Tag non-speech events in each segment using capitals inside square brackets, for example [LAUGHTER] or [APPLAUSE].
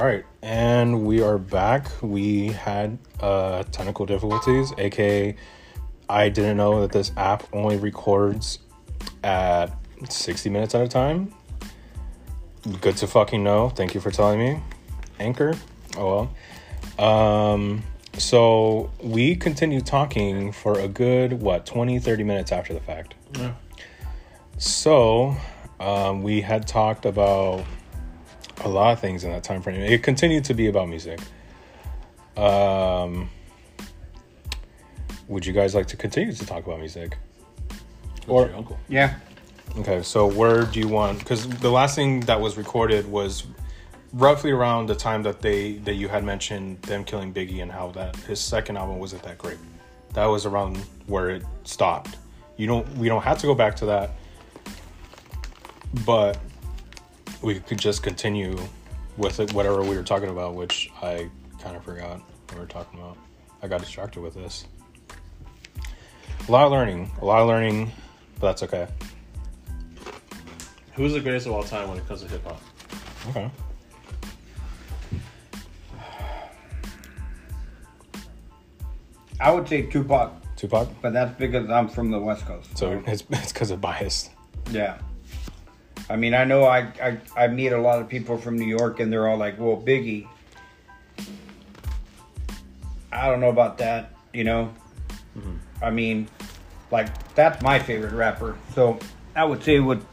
All right, and we are back. We had uh, technical difficulties, aka I didn't know that this app only records at 60 minutes at a time. Good to fucking know. Thank you for telling me. Anchor. Oh well. Um, so we continued talking for a good, what, 20, 30 minutes after the fact. Yeah. So um, we had talked about a lot of things in that time frame. It continued to be about music. Um, would you guys like to continue to talk about music? Or Or your uncle. Yeah. okay, so where do you want? Because the last thing that was recorded was roughly around the time that they that you had mentioned them killing Biggie and how that his second album wasn't that great. That was around where it stopped. You don't. We don't have to go back to that, but we could just continue with it, whatever we were talking about, which I kind of forgot what we were talking about. I got distracted with this. A lot of learning, a lot of learning, but that's okay. Who's the greatest of all time when it comes to hip hop? Okay. I would say Tupac, Tupac. but that's because I'm from the West Coast. So it's it's because of bias. Yeah. I mean, I know I, I, I meet a lot of people from New York and they're all like, well, Biggie. I don't know about that, you know? Mm-hmm. I mean, like, that's my favorite rapper. So I would say it would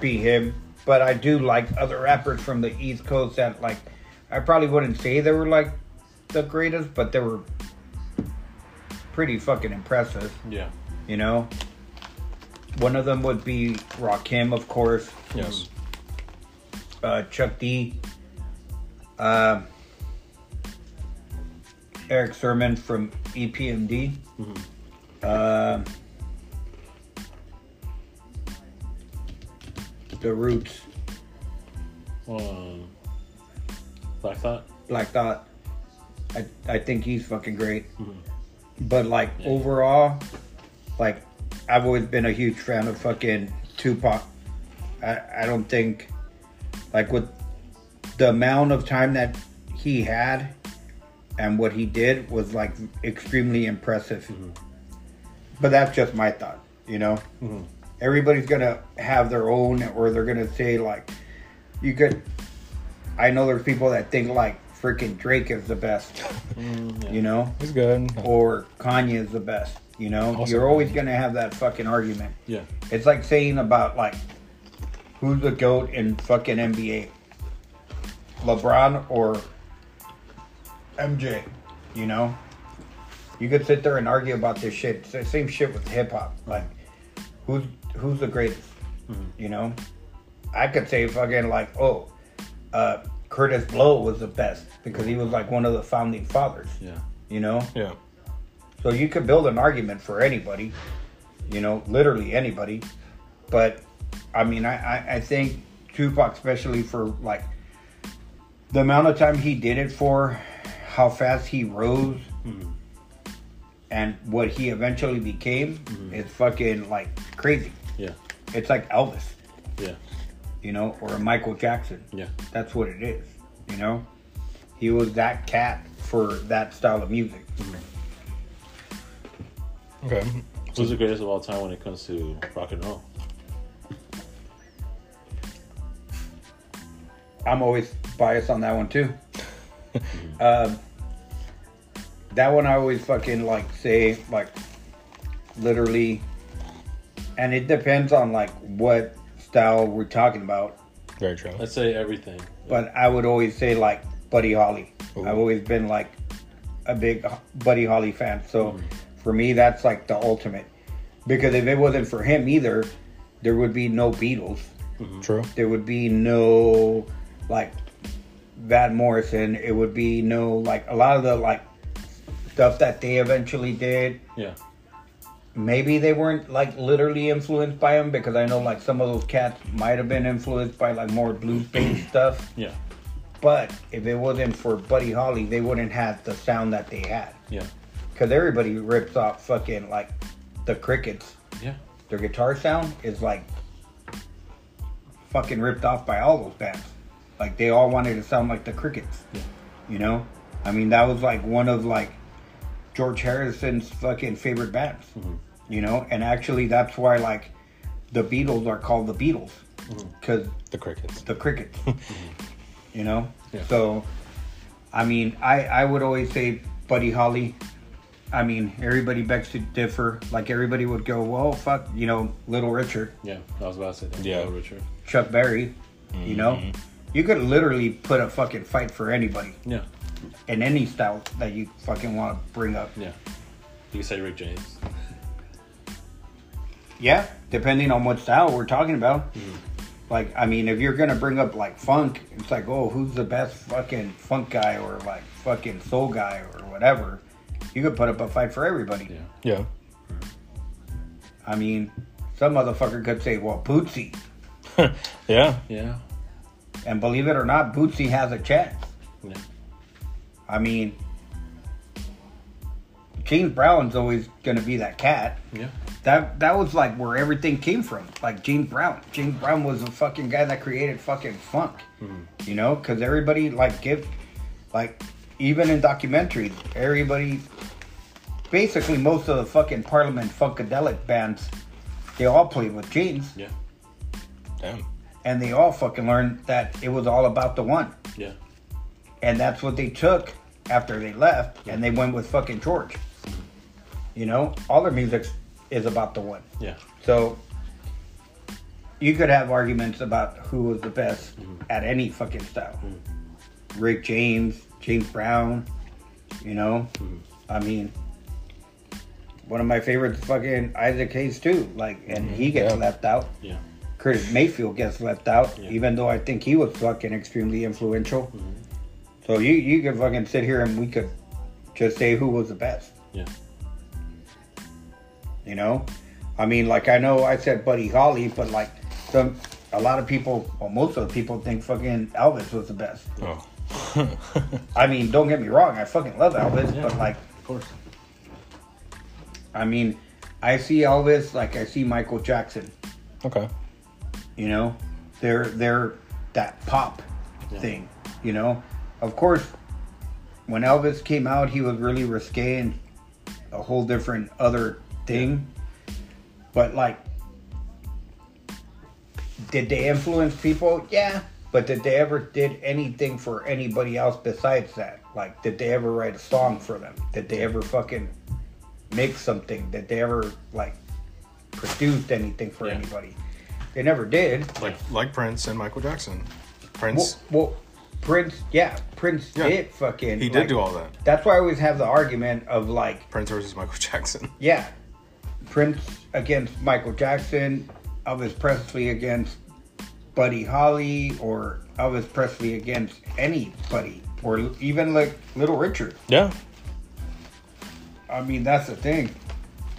be him. But I do like other rappers from the East Coast that, like, I probably wouldn't say they were, like, the greatest, but they were pretty fucking impressive Yeah. you know. One of them would be Rakim, of course. Yes. Uh, Chuck D. Uh, Erick Sermon from EPMD. Uh, the Roots, Um, Black Thought. Black Dot. I I think he's fucking great. But like overall, like I've always been a huge fan of fucking Tupac. I I don't think like with the amount of time that he had and what he did was like extremely impressive. Mm-hmm. But that's just my thought, you know. Mm-hmm. Everybody's gonna have their own, or they're gonna say like, you could. I know there's people that think like freaking Drake is the best, [LAUGHS] mm, you know, He's good. or Kanye is the best. You know, Also- you're always gonna have that fucking argument. Yeah. It's like saying about like who's the goat in fucking NBA, LeBron or MJ. You know, you could sit there and argue about this shit. It's the same shit with hip hop. Like, who's who's the greatest? You know, I could say fucking like, oh, uh, Kurtis Blow was the best because he was like one of the founding fathers. Yeah. You know, Yeah. So you could build an argument for anybody, you know, literally anybody. But I mean, I, I, I think Tupac, especially for like the amount of time he did it for, how fast he rose, mm-hmm. and what he eventually became mm-hmm. it's fucking like crazy. Yeah. It's like Elvis, Yeah. you know, or Michael Jackson. Yeah. That's what it is, you know. He was that cat for that style of music. Mm-hmm. Okay. Who's the greatest of all time when it comes to rock and roll? I'm always biased on that one too. um, that one I always fucking like say like literally, and it depends on like what style we're talking about. Very true. Let's say everything. But I would always say like Buddy Holly. Ooh. I've always been like a big Buddy Holly fan. So for me, that's like the ultimate. Because if it wasn't for him either, there would be no Beatles. Mm-hmm. True. there would be no like Van Morrison. It would be no like a lot of the like stuff that they eventually did. Yeah. Maybe they weren't like literally influenced by him because I know like some of those cats might have been influenced by like more blues based [CLEARS THROAT] stuff. Yeah. But if it wasn't for Buddy Holly, they wouldn't have the sound that they had. Yeah. Because everybody rips off fucking like the crickets. Yeah. Their guitar sound is like fucking ripped off by all those bands. Like they all wanted to sound like the Crickets. Yeah. You know, I mean that was like one of like George Harrison's fucking favorite bands. Mm-hmm. You know, and actually that's why like the Beatles are called the Beatles Mm-hmm. because The crickets. the Crickets. [LAUGHS] you know, Yeah. so I mean I I would always say Buddy Holly. I mean, everybody begs to differ. Like everybody would go, well, fuck, you know, Little Richard. Yeah, I was about to say that. Yeah. Little Richard. Chuck Berry, you know, mm-hmm. you could literally put a fucking fight for anybody Yeah, in any style that you fucking want to bring up. yeah. You can say Rick James. Yeah, depending on what style we're talking about. Mm-hmm. Like, I mean, if you're gonna bring up like funk, it's like, oh, who's the best fucking funk guy or like fucking soul guy or whatever. You could put up a fight for everybody. Yeah. Yeah. I mean, some motherfucker could say, well, Bootsy. [LAUGHS] Yeah. Yeah. And believe it or not, Bootsy has a chance. Yeah. I mean, James Brown's always gonna be that cat. Yeah. That that was like where everything came from. Like James Brown. James Brown was a fucking guy that created fucking funk. Hmm. You know, because everybody like give, like, even in documentaries, everybody, basically most of the fucking Parliament funkadelic bands, they all played with James, Yeah. Damn. and they all fucking learned that it was all about the one. Yeah. And that's what they took after they left, and they went with fucking George. You know, all their music is about the one. Yeah. So you could have arguments about who was the best mm-hmm. at any fucking style. Mm-hmm. Rick James, James Brown, you know. Mm-hmm. I mean, one of my favorites, is fucking Isaac Hayes too. Like, and mm-hmm. he gets Yeah. left out. Yeah. Curtis Mayfield gets left out, Yeah. even though I think he was fucking extremely influential. Mm-hmm. So you you could fucking sit here and we could just say who was the best. Yeah. You know, I mean, like I know I said Buddy Holly, but like some a lot of people, well, most of the people think fucking Elvis was the best. Oh. I mean, don't get me wrong, I fucking love Elvis, Yeah. but like, Of course. I mean, I see Elvis like I see Michael Jackson. okay. You know, they're they're that pop Yeah. thing. You know, of course, when Elvis came out, he was really risque and a whole different other thing. But like, did they influence people? Yeah. But did they ever did anything for anybody else besides that? Like, did they ever write a song for them? Did they ever fucking make something? that they ever like produced anything for Yeah. anybody? They never did. Like like Prince and Michael Jackson. Well, Prince. well Prince, yeah, Prince Yeah. did fucking. he did like, do all that. That's why I always have the argument of like, Prince versus Michael Jackson. [LAUGHS] yeah, Prince against Michael Jackson, Elvis Presley against Buddy Holly, or Elvis Presley against anybody, or even like Little Richard. Yeah. I mean, that's the thing.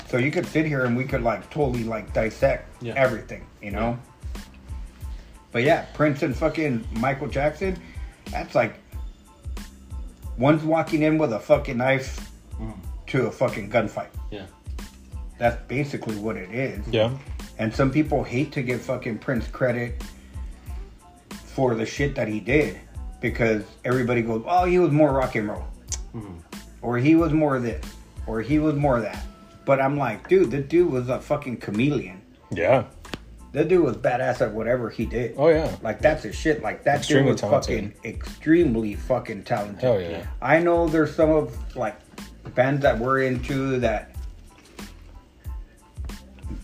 So you could sit here and we could like totally like dissect Yeah. everything, you know. But yeah, Prince and fucking Michael Jackson, that's like one's walking in with a fucking knife mm. to a fucking gunfight. Yeah. That's basically what it is. Yeah. And some people hate to give fucking Prince credit for the shit that he did because everybody goes, "Oh, he was more rock and roll," mm-hmm. or he was more this, or he was more that. But I'm like, dude, the dude was a fucking chameleon. Yeah. The dude was badass at whatever he did. Oh yeah. Like that's his shit. Like that Extremely dude was talented. fucking extremely fucking talented. Hell yeah. I know there's some of like bands that we're into that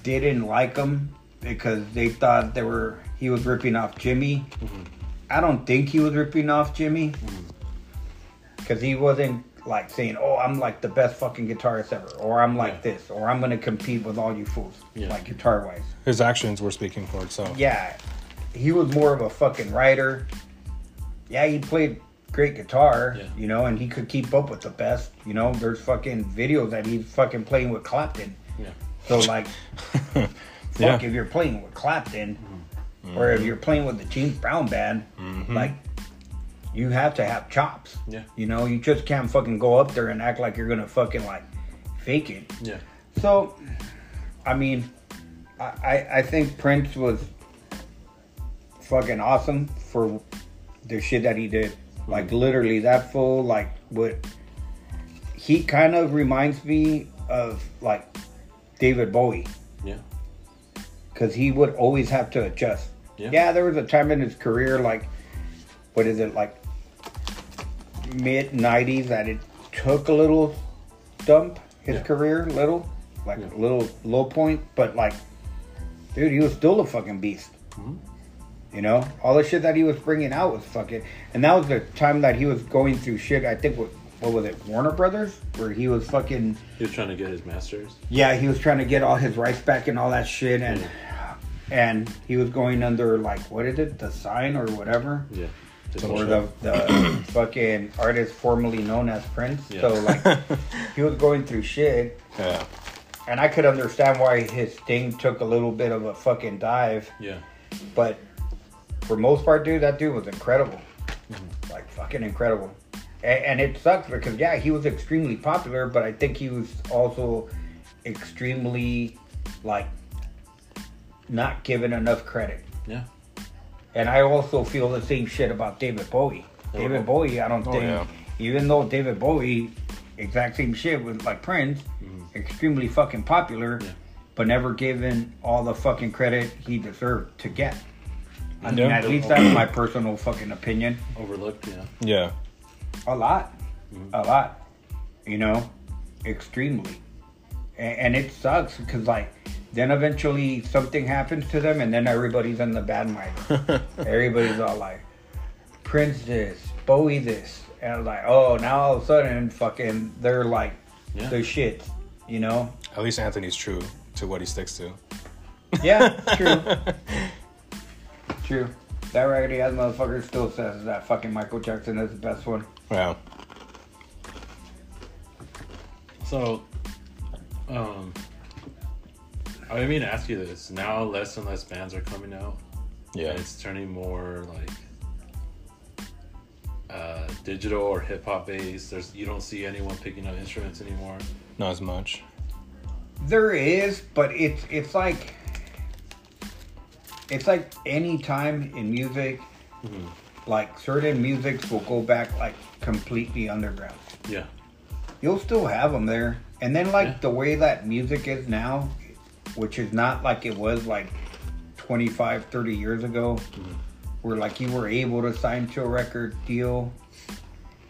didn't like him because they thought they were he was ripping off Jimi. Mm-hmm. I don't think he was ripping off Jimi mm-hmm. because he wasn't like saying, "Oh, I'm like the best fucking guitarist ever," or "I'm like Yeah. this," or "I'm gonna compete with all you fools," Yeah. like guitar wise. His actions were speaking for itself. Yeah, he was more of a fucking writer. Yeah, he played great guitar, Yeah. you know, and he could keep up with the best. You know, there's fucking videos that he's fucking playing with Clapton. Yeah. So like, [LAUGHS] fuck if you're playing with Clapton, mm-hmm. or if mm-hmm. you're playing with the James Brown band, mm-hmm. like, you have to have chops. Yeah. You know, you just can't fucking go up there and act like you're gonna fucking like fake it. Yeah. So, I mean, I, I, I think Prince was fucking awesome for the shit that he did. Like mm-hmm. literally that fool, like what he kind of reminds me of like David Bowie Yeah. because he would always have to adjust. Yeah. Yeah. there was a time in his career, like, what is it, like mid 90s, that it took a little dump, his Yeah. career, little, like Yeah. a little low point, but like, dude, he was still a fucking beast. Mhm. You know, all the shit that he was bringing out was fucking, and that was the time that he was going through shit. I think what, what was it, Warner Brothers, where he was fucking He was trying to get his masters. yeah, he was trying to get all his rights back and all that shit, and and he was going under like what is it, the sign or whatever, Yeah. Or the the [CLEARS THROAT] fucking artist formerly known as Prince. Yeah. So like he was going through shit, Yeah. and I could understand why his thing took a little bit of a fucking dive, Yeah. but for most part, dude, that dude was incredible, mm-hmm. like fucking incredible. And, and it sucks because yeah, he was extremely popular, but I think he was also extremely like not given enough credit. Yeah. And I also feel the same shit about David Bowie. David Bowie, I don't Oh, think, yeah. even though David Bowie, exact same shit with like Prince, mm-hmm. extremely fucking popular, Yeah. but never given all the fucking credit he deserved to get. I mean, at least that's my personal fucking opinion. Overlooked. Yeah. Yeah. A lot, mm-hmm. a lot, you know, extremely, and, and it sucks because like then eventually something happens to them, and then everybody's in the bad mind. [LAUGHS] Everybody's all like, Prince this, Bowie this, and like, oh, now all of a sudden, fucking, they're like Yeah. the shit, you know? At least Anthony's true to what he sticks to. Yeah, [LAUGHS] true, true. That raggedy ass motherfucker still says that fucking Michael Jackson is the best one. Yeah. So, um, I didn't mean to ask you this. Now, less and less bands are coming out. Yeah. It's turning more like uh, digital or hip hop based. There's you don't see anyone picking up instruments anymore. Not as much. There is, but it's it's like it's like any time in music, like certain musics will go back like completely underground. Yeah. You'll still have them there, and then like Yeah. the way that music is now, which is not like it was like 25, 30 years ago, mm-hmm. where like you were able to sign to a record deal,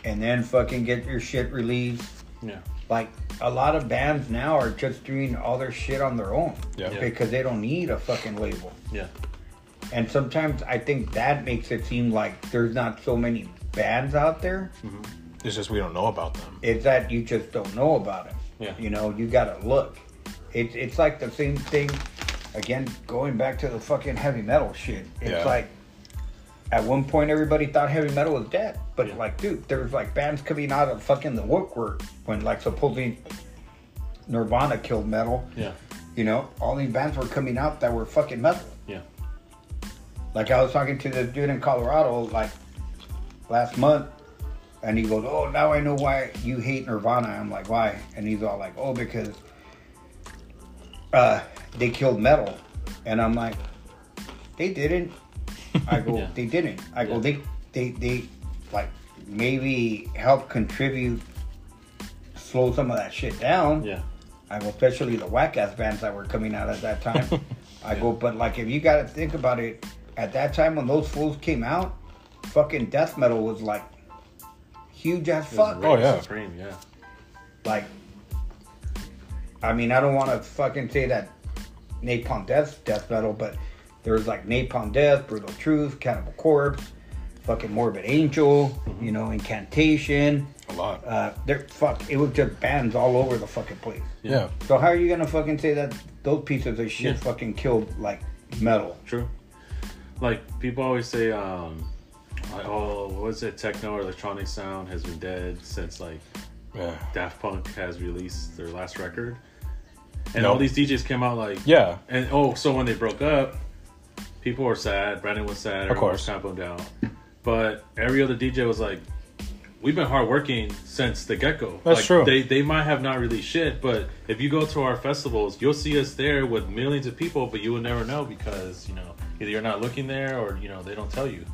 and then fucking get your shit released Yeah. like a lot of bands now are just doing all their shit on their own Yeah. Yeah. because they don't need a fucking label Yeah. and sometimes i think that makes it seem like there's not so many bands out there mm-hmm. It's just we don't know about them. it's that you just don't know about it Yeah. you know you gotta look it's it's like the same thing again going back to the fucking heavy metal shit it's Yeah. like at one point everybody thought heavy metal was dead but Yeah. like dude there was like bands coming out of fucking the woodwork when like supposedly nirvana killed metal Yeah. you know all these bands were coming out that were fucking metal Yeah. like I was talking to the dude in Colorado like last month, and he goes, "Oh, now I know why you hate Nirvana." I'm like, "Why?" And he's all like, "Oh, because uh, they killed metal," and I'm like, "They didn't." I go, [LAUGHS] Yeah. "They didn't." I go, Yeah. "They, they, they, like maybe help contribute, slow some of that shit down." Yeah. I go, especially the whack ass bands that were coming out at that [LAUGHS] time. I go, but like if you got to think about it, at that time when those fools came out, fucking death metal was like huge as fuck. Oh, yeah. Supreme. Yeah. Like, I mean, I don't want to fucking say that Napalm Death's death metal, but there was like Napalm Death, Brutal Truth, Cannibal Corpse, fucking Morbid Angel, you know, Incantation. A lot. Uh, there, fuck, it was just bands all over the fucking place. yeah. So how are you gonna fucking say that those pieces of shit Yeah. fucking killed like metal? True. Like people always say, um, like, oh, was it? Techno or electronic sound has been dead since like Yeah. Daft Punk has released their last record, and No. all these DJs came out like Yeah. And oh, so when they broke up, people were sad. Brandon was sad. Everyone course. was kind of out. But every other DJ was like, "We've been hardworking since the get go." That's like, true. They they might have not released shit, but if you go to our festivals, you'll see us there with millions of people, but you will never know because you know either you're not looking there or you know they don't tell you.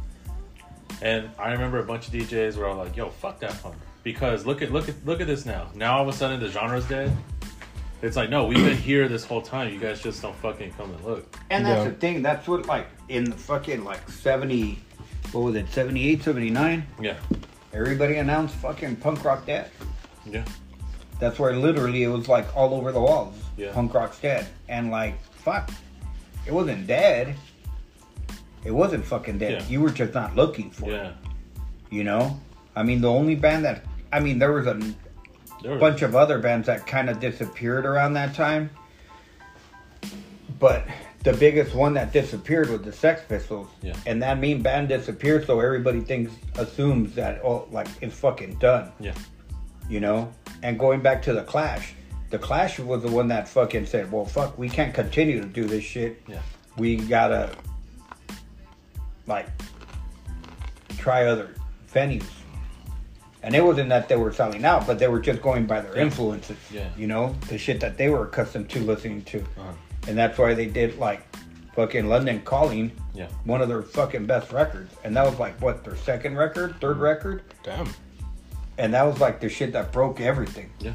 And I remember a bunch of DJs were all like, "Yo, fuck that punk," because look at look at look at this now. Now all of a sudden the genre's dead. It's like, no, we've been here this whole time. You guys just don't fucking come and look. And that's Yeah. the thing. That's what like in the fucking like seventy, what was it, 78, 79? Yeah, Everybody announced fucking punk rock dead. yeah, That's where literally it was like all over the walls. Yeah. Punk rock's dead. And like, fuck. It wasn't dead. It wasn't fucking dead. Yeah. You were just not looking for it. You know? I mean, the only band that, I mean, there was a There was- bunch of other bands that kind of disappeared around that time. But the biggest one that disappeared was the Sex Pistols. Yeah. And that mean band disappeared, so everybody thinks, assumes that, oh, like, it's fucking done Yeah, you know. And going back to the Clash, the Clash was the one that fucking said, "Well, fuck, we can't continue to do this shit. yeah, We gotta like try other venues." And it wasn't that they were selling out, but they were just going by their influences. Yeah. You know, the shit that they were accustomed to listening to, uh-huh. and that's why they did like fucking London Calling, yeah, one of their fucking best records, and that was like what their second record, third record, Damn. and that was like the shit that broke everything. yeah.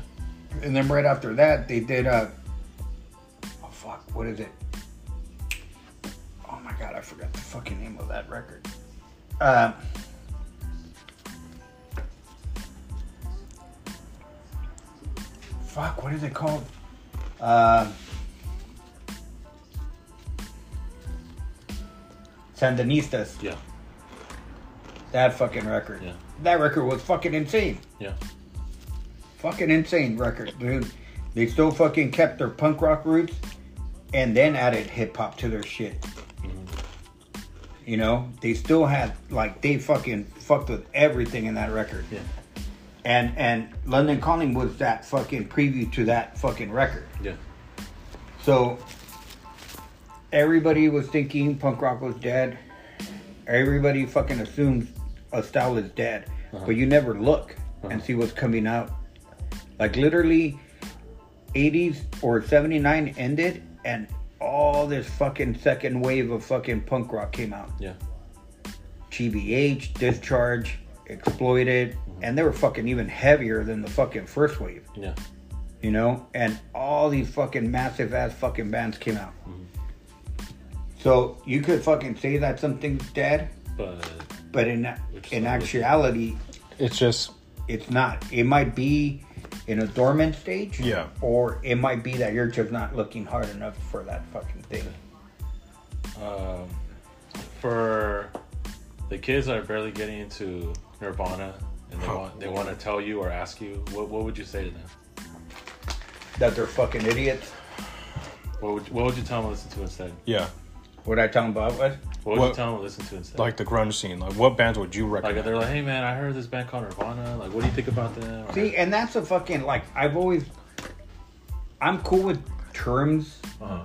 And then right after that, they did uh oh fuck, what is it? Fucking name of that record. Um, fuck, what is it called? Um, Sandinistas. Yeah, That fucking record. Yeah. That record was fucking insane. yeah, Fucking insane record, dude. They still fucking kept their punk rock roots and then added hip hop to their shit. You know, they still had like they fucking fucked with everything in that record. yeah, And and London Calling was that fucking preview to that fucking record. yeah, So everybody was thinking punk rock was dead. Everybody fucking assumes a style is dead, Uh-huh. but you never look and Uh-huh. see what's coming out. Like literally, 80s or 79 ended, and all this fucking second wave of fucking punk rock came out. yeah, GBH, Discharge, Exploited, and they were fucking even heavier than the fucking first wave. Yeah, you know, and all these fucking massive ass fucking bands came out. So you could fucking say that something's dead, but but in in actuality, It's just it's not. It might be in a dormant stage, Yeah. or it might be that you're just not looking hard enough for that fucking thing. um, for the kids that are barely getting into Nirvana and they want they want to tell you or ask you, what what would you say to them? That they're fucking idiots. What would what would you tell them to listen to instead? yeah, What I tell them about what? What would What- you tell them to listen to instead? like the grunge scene. Like, what bands would you recommend? Like recommend? they're like, hey man, I heard this band called Nirvana. Like, what do you think about them? Or- See, and that's a fucking like I've always. I'm cool with terms, uh-huh.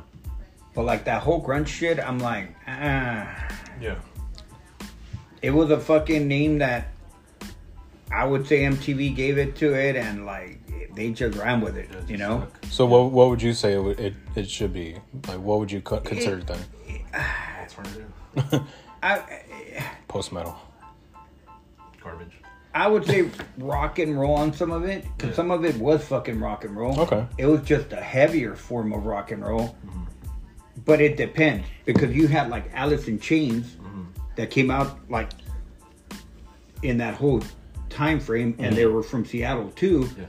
but like that whole grunge shit, I'm like, ah. yeah, it was a fucking name that I would say MTV gave it to it, and like they just ran with it, you know. So what what would you say it would- it, it should be? Like, what would you co- consider it then? Alternative [LAUGHS] I Post metal. garbage. I would say rock and roll on some of it, because Yeah. some of it was fucking rock and roll. Okay. it was just a heavier form of rock and roll, mm-hmm. but it depends because you had like Alice in Chains mm-hmm. that came out like in that whole time frame, and they mm-hmm. were from Seattle too, Yeah,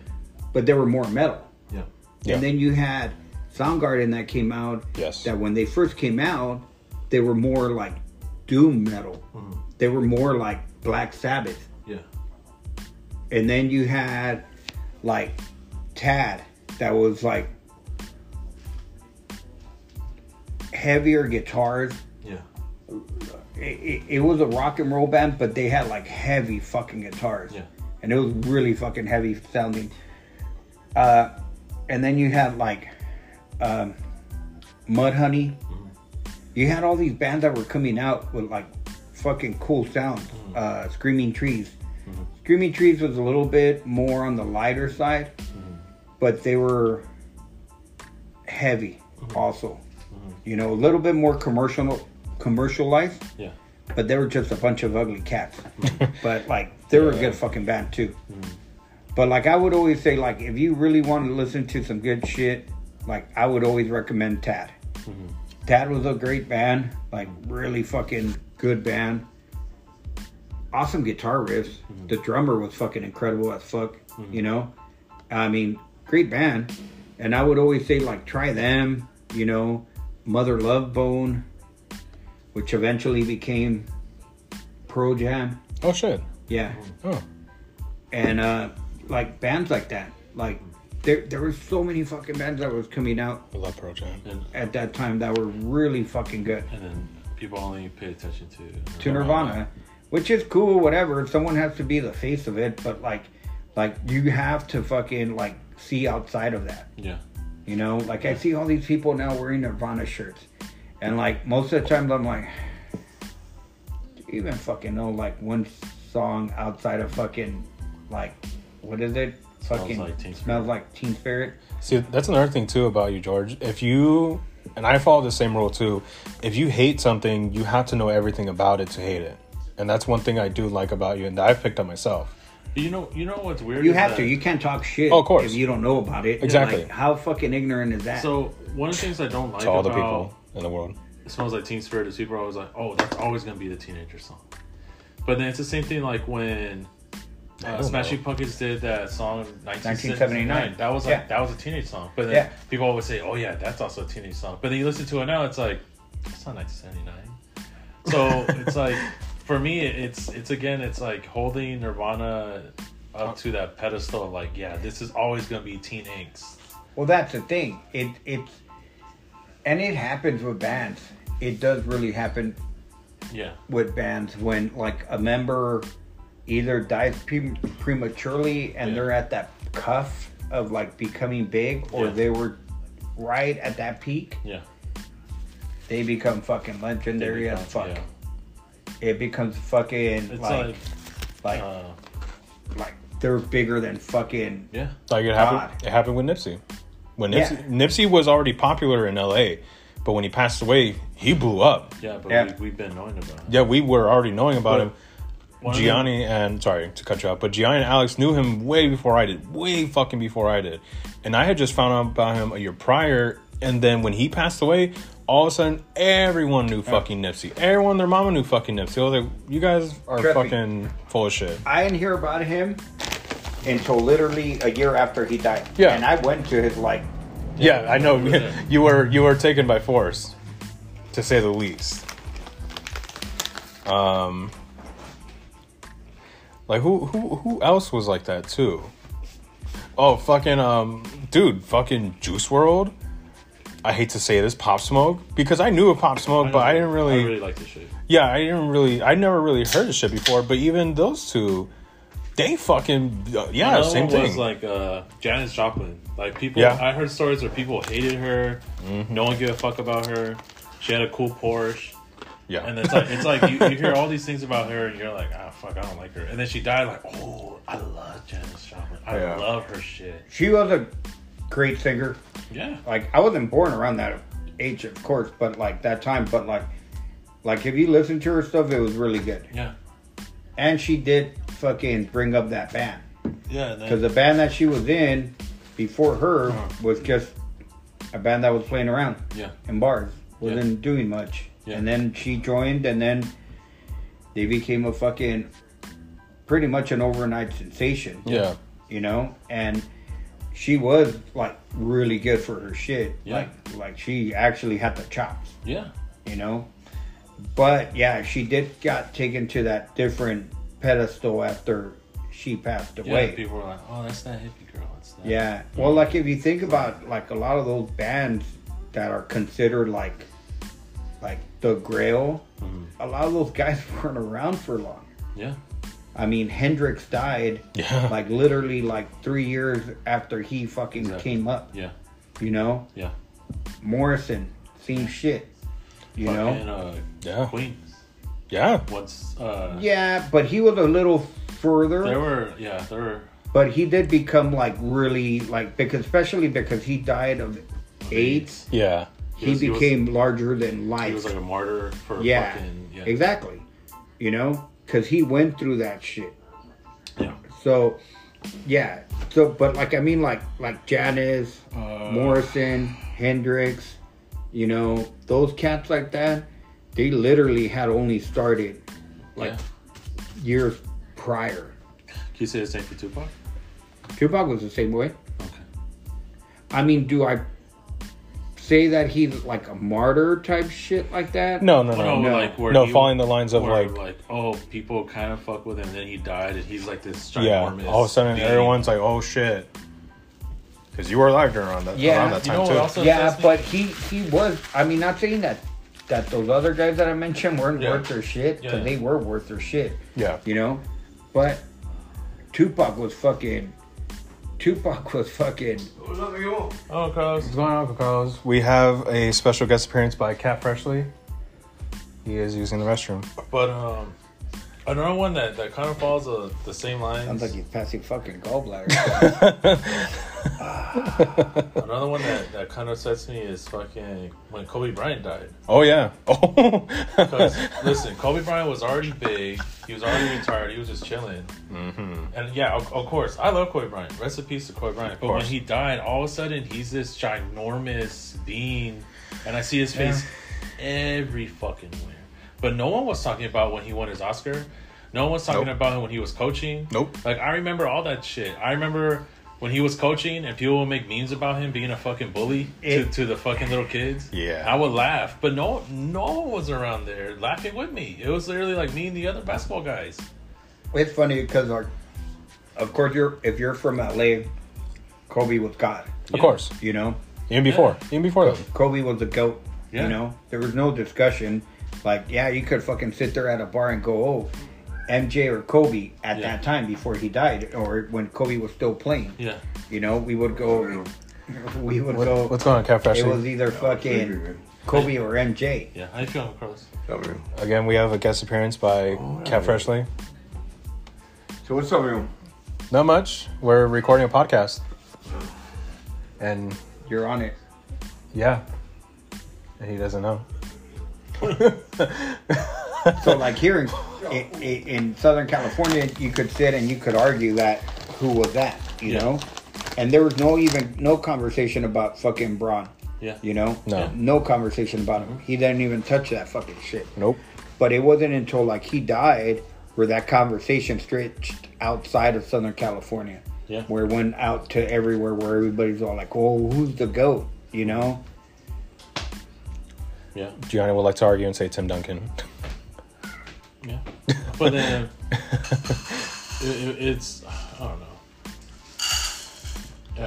but they were more metal. yeah, Yeah. And then you had Soundgarden that came out. Yes. That when they first came out, they were more like doom metal. They were more like Black Sabbath. yeah, And then you had like Tad that was like heavier guitars. yeah, It, it, it was a rock and roll band, but they had like heavy fucking guitars. Yeah. And it was really fucking heavy sounding. Uh, and then you had like um, Mudhoney. You had all these bands that were coming out with like fucking cool sound. Mm-hmm. Uh, Screaming Trees. Mm-hmm. Screaming Trees was a little bit more on the lighter side, mm-hmm. but they were heavy also. You know, a little bit more commercial commercialized yeah, but they were just a bunch of ugly cats. [LAUGHS] but like they were a good fucking band too. But like I would always say, like if you really want to listen to some good shit, like I would always recommend Tad. Tad was a great band, like really fucking good band. Awesome guitar riffs. The drummer was fucking incredible as fuck. You know, I mean, great band. And I would always say like try them. You know, Mother Love Bone, which eventually became Pearl Jam. Oh shit. Yeah Oh. and uh like bands like that like there there were so many fucking bands that was coming out I love Pearl Jam. And, at that time that were really fucking good. And then people only pay attention to to nirvana which is cool whatever. Someone has to be the face of it but like like you have to fucking like see outside of that. Yeah. you know? Like i see all these people now wearing nirvana shirts. And like most of the times i'm like do you even fucking know like one song outside of fucking like what is it Smells fucking Like Teen Spirit. smells like teen spirit See, that's another thing too about you, George. If you and I follow the same rule too. If you hate something, you have to know everything about it to hate it. And that's one thing I do like about you, and that I've picked up myself. You know, you know what's weird? you is have that- to you can't talk shit Oh, of course. if you don't know about it Exactly. Like, how fucking ignorant is that So one of the things I don't like To all the people in the world. it smells like Teen Spirit is people are always like, oh, that's always gonna be the teenager song. But then it's the same thing like when I uh, Smashing. Pumpkins did that song 1979. 1979. That was like Yeah. that was a teenage song. But then Yeah. people always say, oh yeah, that's also a teenage song. But then you listen to it now, it's like it's not 1979. So [LAUGHS] it's like for me, it's it's again, it's like holding Nirvana up to that pedestal. of Like, yeah, this is always gonna be teen angst. well that's the thing it it's and it happens with bands it does really happen Yeah, with bands when like a member either dies pre- prematurely and Yeah. they're at that cuff of like becoming big or Yeah. they were right at that peak yeah. they become fucking They legendary as fuck yeah. it becomes fucking It's like like, like uh, like they're bigger than fucking yeah. Like it happened. God. It happened with Nipsey. When Yeah. Nipsey, Nipsey was already popular in L.A., but when he passed away, he blew up. Yeah, but Yeah. We, we've been knowing about it. Yeah, we were already knowing about But him. One of the- Gianni and sorry to cut you off, but Gianni and Alex knew him way before I did, way fucking before I did, and I had just found out about him a year prior. And then when he passed away, all of a sudden everyone knew fucking Nipsey. Everyone, their mama knew fucking Nipsey. I was like, you guys are Trust me. fucking full of shit. I didn't hear about him until literally a year after he died. Yeah. And I went to his like Yeah, I know we were there. you were you were taken by force, to say the least. Um, like who who who else was like that too? Oh fucking um, dude, fucking Juice WRLD. I hate to say this, Pop Smoke, because I knew of Pop Smoke, but I didn't I really like this shit. yeah, I didn't really, I never really heard this shit before. But even those two, they fucking uh, yeah, Another same thing. was like uh, Janis Joplin. Like people, Yeah. Mm-hmm. I heard stories where people hated her. No one gave a fuck about her. She had a cool Porsche, yeah, and it's like it's like you, you hear all these things about her, and you're like, ah, fuck, I don't like her. And then she died. Like, oh, I love Janis Joplin. I Yeah. love her shit. she was a great singer. Yeah, Like I wasn't born around that age, of course, but like that time. But like, like if you listen to her stuff, it was really good. yeah, And she did fucking bring up that band yeah. Because the band that she was in before her Uh-huh. was just a band that was playing around yeah, in bars, wasn't doing much. Yeah. And then she joined, and then they became a fucking pretty much an overnight sensation. yeah. you know, and she was like really good for her shit. Yeah. Like like she actually had the chops, yeah, you know. But yeah, she did got taken to that different pedestal after she passed away. yeah. People were like, oh, that's that hippie girl. That's that. Yeah. Well, like if you think about like a lot of those bands that are considered like like the Grail, Mhm. a lot of those guys [LAUGHS] weren't around for long. yeah, I mean, Hendrix died Yeah. like literally like three years after he fucking Exactly. came up. yeah, You know, yeah. Morrison, same shit. You Fucking, know, uh, Yeah. Queen. Yeah. Once, uh, yeah, but he was a little further. there were, yeah, there were. but he did become like really like because especially because he died of AIDS. Yeah. He, was- he was- became larger than life. He was like a martyr for yeah, fucking, yeah. exactly. You know, because he went through that shit. Yeah. So, yeah. So, but like I mean, like like Janis, Uh, Morrison, Hendrix, you know, those cats like that, they literally had only started like yeah. years prior. Can you say the same for Tupac? Tupac was the same way. Okay. I mean, do I say that he's like a martyr type shit like that? No, no, Oh, no, no. like where no. he- Following the lines of where, like, oh, people kind of fuck with him, then he died, and he's like this yeah. All of a sudden, being. everyone's like, "Oh shit," because you were alive during around that, Yeah, around that you time know too. also- Yeah, but he he was. I mean, not saying that that those other guys that I mentioned weren't Yeah. worth their shit because Yeah. they were worth their shit. yeah, You know, but Tupac was fucking. Tupac was fucking. Oh, Carlos. What's going on, Uncle Carlos? We have a special guest appearance by Cat Freshly. He is using the restroom. But um, another one that, that kind of follows the, the same lines. Sounds like he's passing fucking gallbladder. [LAUGHS] Another one that, that kind of sets me is fucking when Kobe Bryant died. Oh yeah. [LAUGHS] Oh. Because listen, Kobe Bryant was already big. He was already retired. He was just chilling. hmm And yeah, of, of course, I love Kobe Bryant. Rest in peace to Kobe Bryant. But when he died, all of a sudden he's this ginormous being, and I see his face every fucking where. But no one was talking about when he won his Oscar. No one was talking Nope. about him when he was coaching. Nope. Like I remember all that shit. I remember when he was coaching and people would make memes about him being a fucking bully It- to, to the fucking little kids. Yeah. I would laugh, but no, no one was around there laughing with me. It was literally like me and the other basketball guys. it's funny because, like, of course, you're if you're from LA, Kobe was God. Of course. You know, Even before. Even before that. Kobe was the goat. Yeah. You know, there was no discussion. Like, yeah, you could fucking sit there at a bar and go, "Oh, MJ or Kobe" at Yeah. that time before he died, or when Kobe was still playing. Yeah. You know, we would go. [LAUGHS] We would What, go. what's going on, Cat Freshly? it was either fucking Kobe or MJ. Yeah. How you feeling, Carlos? Again, we have a guest appearance by oh, Cat Freshly. So what's up, man? Not much. We're recording a podcast. And You're on it. yeah. And he doesn't know. [LAUGHS] So, like here in, in, in Southern California, you could sit and you could argue that who was that, you Yeah. know? And there was no even no conversation about fucking Bron, Yeah. you know? No. No conversation about him. He didn't even touch that fucking shit. Nope. But it wasn't until like he died where that conversation stretched outside of Southern California. Yeah. Where it went out to everywhere where everybody's all like, Oh, who's the GOAT? You know? Yeah. Gianni would like to argue and say Tim Duncan. Yeah. [LAUGHS] But then it, it, it's I don't know.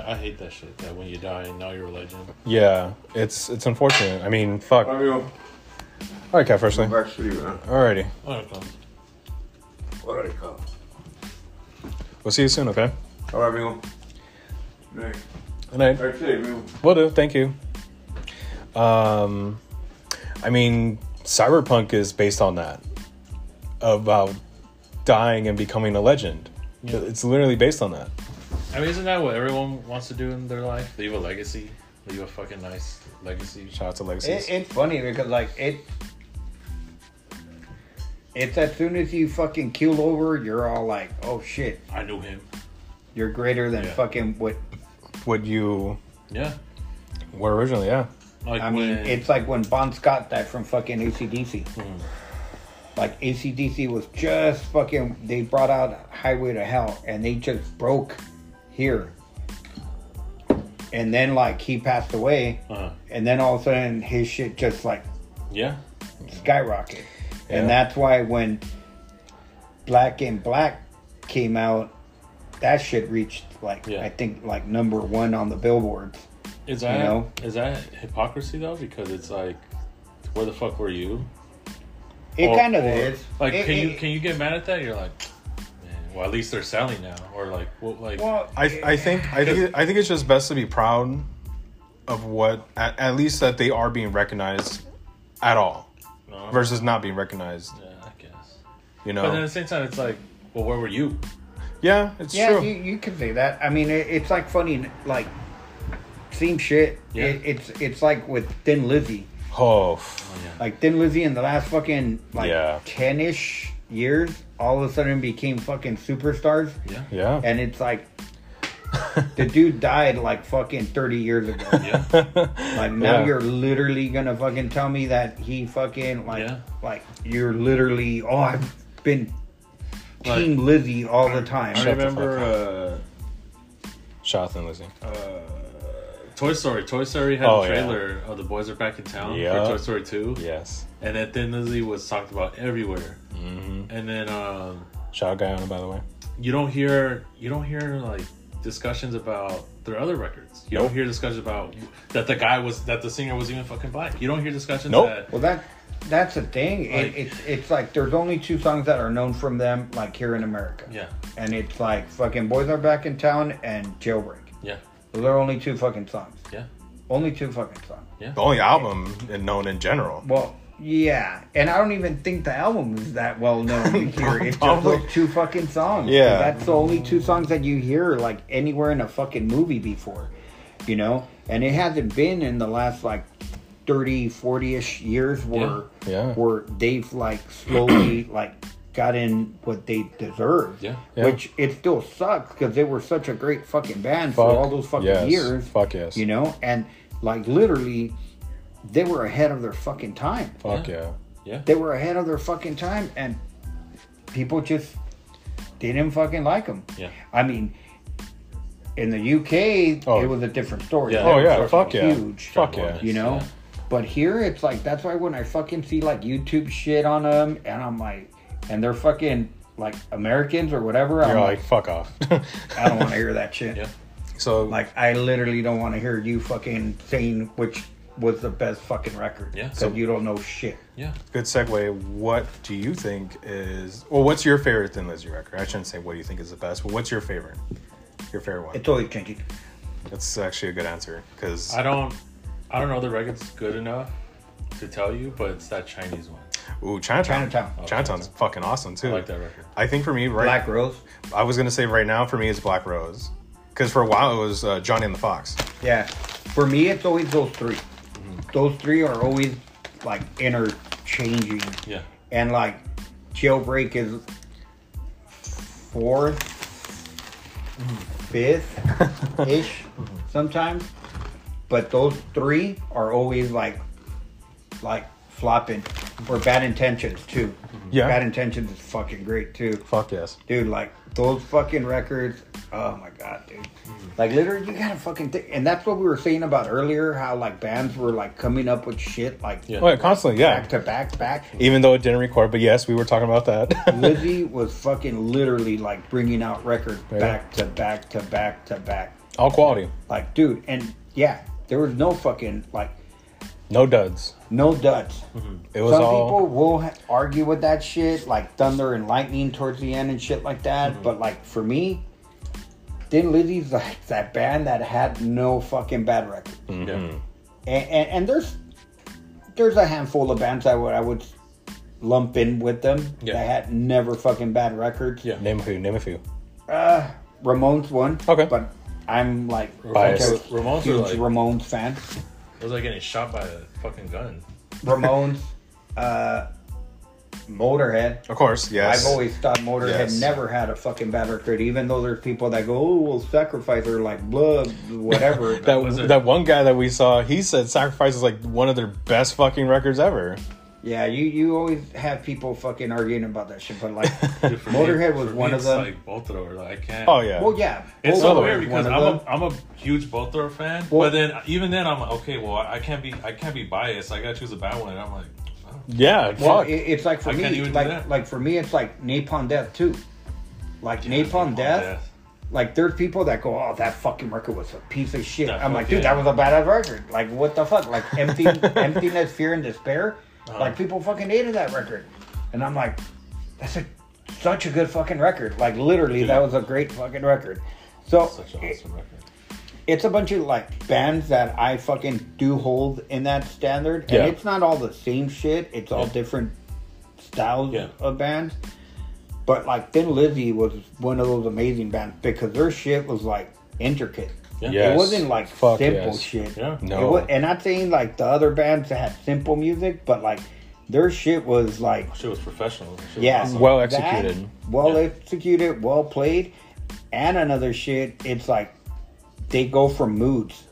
I, I hate that shit. That when you die, now you're a legend. yeah, it's it's unfortunate. I mean, fuck. All Amigo, right, Cat Freshly. back to you, man. Alrighty. Oh, it comes. Alright, come. We'll see you soon, okay? Alright, amigo. Nick. Good night. Alright, today, amigo. Will do. Thank you. Um, I mean, Cyberpunk is based on that about dying and becoming a legend. Yeah. It's literally based on that. I mean, isn't that what everyone wants to do in their life? Leave a legacy. Leave a fucking nice legacy. Shout out to Legacies. It, it's funny because like it, it's as soon as you fucking keel over, you're all like, "Oh shit, I knew him. you're greater than Yeah. fucking what." what you Yeah. were originally, yeah. Like I mean, it's like when Bon Scott died from fucking ACDC. Mhm. Like ACDC was just fucking. They brought out Highway to Hell, and they just broke here. And then like he passed away, uh, and then all of a sudden his shit just like yeah. skyrocket. Yeah. And that's why when Back in Black came out, that shit reached like Yeah. I think like number one on the billboards. Is that know? is that hypocrisy though? Because it's like, where the fuck were you? It Or- kind of or- is. Like, It- can you can you get mad at that? You're like, man. Well, at least they're selling now, or like, what? Like, Well, I, I eh. think I think I think it's just best to be proud of what at, at least that they are being recognized at all no, versus not being recognized. yeah, I guess. You know, But then at the same time, it's like, well, where were you? Yeah, it's yeah, true. you, you can say that. I mean, it, it's like funny, like same shit. Yeah. It, it's it's like with Thin Lizzy. oh, Oh yeah. Like Thin Lizzy in the last fucking like Yeah. ten ish years all of a sudden became fucking superstars, Yeah. Yeah. and it's like the dude died like fucking thirty years ago. [LAUGHS] Yeah. Like now Yeah. you're literally gonna fucking tell me that he fucking like Yeah. like you're literally oh I've been Like- Team Lizzie all the time. I Shut the remember fuck uh, Jonathan Lizzie. uh, Toy Story. Toy Story had Oh, a yeah. trailer of the boys are back in town Yeah. for Toy Story 2. Yes. And then Thin Lizzy was talked about everywhere. hmm And then um, Shout out Guyana, by the way. you don't hear you don't hear like discussions about their other records. You Nope. don't hear discussions about that the guy was that the singer was even fucking black. You don't hear discussions Nope. that Well, that that's the thing. Like- it, it's it's like there's only two songs that are known from them, like here in America, yeah and it's like fucking "Boys Are Back in Town" and "Jailbreak." Yeah Those are only two fucking songs. yeah Only two fucking songs. Yeah. The only album known in general. Well, yeah, and I don't even think the album is that well known [LAUGHS] here. It's just those two fucking songs. Yeah. that's the only two songs that you hear like anywhere in a fucking movie before, you know. And it hasn't been in the last like 30, 40 ish years where Yeah. where they've like slowly [CLEARS THROAT] like gotten what they deserved. yeah Yeah. Which it still sucks because they were such a great fucking band Fuck for all those fucking yes. years. Fuck yes. You know, and like literally, they were ahead of their fucking time. Fuck Yeah. yeah. yeah They were ahead of their fucking time, and people just didn't fucking like them. yeah I mean, in the UK, Oh. it was a different story. Yeah. Oh yeah. Fuck yeah. huge. Fuck yeah. You know, Yeah. but here it's like that's why when I fucking see like YouTube shit on them, and I'm like, and they're fucking like Americans or whatever. I'm You're like, like, fuck off. [LAUGHS] I don't want to hear that shit. Yeah. so Like I literally don't want to hear you fucking saying which was the best fucking record. Yeah. Because So- you don't know shit. yeah good segue. What do you think is well? What's your favorite Thin Lizzy record? I shouldn't say what do you think is the best, but what's your favorite? Your favorite one? It's always changing. That's actually a good answer because I don't I don't know the record's good enough to tell you, but it's that Chinese one. Ooh Chinatown. Chinatown. Oh, Chinatown's fucking awesome too. I like that record. I think for me, right? Black Rose. I was gonna say right now for me it's Black Rose, because for a while it was uh, Johnny and the Fox. Yeah. For me, it's always those 3 Those three are always like interchanging. Yeah. And like Jailbreak is fourth, fifth ish [LAUGHS] sometimes. But those three are always like like flopping. Or bad intentions too. Yeah. Bad intentions is fucking great too. Fuck yes. Dude, like those fucking records. Oh my god, dude. Like literally, you gotta fucking think. And that's what we were saying about earlier. How like bands were like coming up with shit like Yeah. Oh, yeah, constantly, yeah. back to back back. Even though it didn't record, but yes, we were talking about that. [LAUGHS] Lizzy was fucking literally like bringing out records Yeah. back to back to back to back. All quality, Like, dude, and yeah, there was no fucking like no duds. No duds. It was Some all. people will ha- argue with that shit, like thunder and lightning towards the end and shit like that. Mm-hmm. But like for me, Thin Lizzy's like that band that had no fucking bad record. Mm-hmm. Yeah. And, and and there's there's a handful of bands I would I would lump in with them Yeah. that had never fucking bad records. Yeah. Name a few. Name a few. Uh, Ramones one. Okay. But I'm like Biased. Ramones huge like- Ramones fan. It was like getting shot by a fucking gun. Ramones, [LAUGHS] uh, Motorhead. Of course, yes. I've always thought Motorhead Yes. never had a fucking bad record, even though there's people that go, "Oh, well, Sacrifice" or like blood, whatever. [LAUGHS] that Was that one guy that we saw, he said "Sacrifice" is like one of their best fucking records ever. Yeah, you you always have people fucking arguing about that shit, but like [LAUGHS] Motorhead was for one me, of it's them. Like both of them are like I can't. Oh yeah. well, yeah, It's so weird because I'm a, I'm a huge Bolt Thrower fan, Well- but then even then I'm like, okay, well I can't be I can't be biased. I gotta choose a bad one, and I'm like, oh. yeah. Well, fuck. it, it's like for I me, like like for me, it's like Napalm Death too. Like Yeah, Napalm Death, like there's people that go, "Oh, that fucking record was a piece of shit." That I'm like, fucking- dude, that was a bad record. Like, what the fuck? Like, empty, [LAUGHS] emptiness, fear, and despair. Uh-huh. Like, people fucking hated that record, and I'm like, that's a such a good fucking record. Like, literally, that was a great fucking record. So Such an awesome record. it's a bunch of like bands that I fucking do hold in that standard, Yeah. and it's not all the same shit. It's all Yeah. different styles Yeah. of bands. But like Thin Lizzy was one of those amazing bands because their shit was like intricate. Yeah. Yes. It wasn't like Fuck simple yes. shit. Yeah. No. It was, and not saying like the other bands that had simple music, but like their shit was like Shit was professional. Shit was awesome. Well that, executed. well Yeah. executed, well played, and another shit. It's like they go from moods.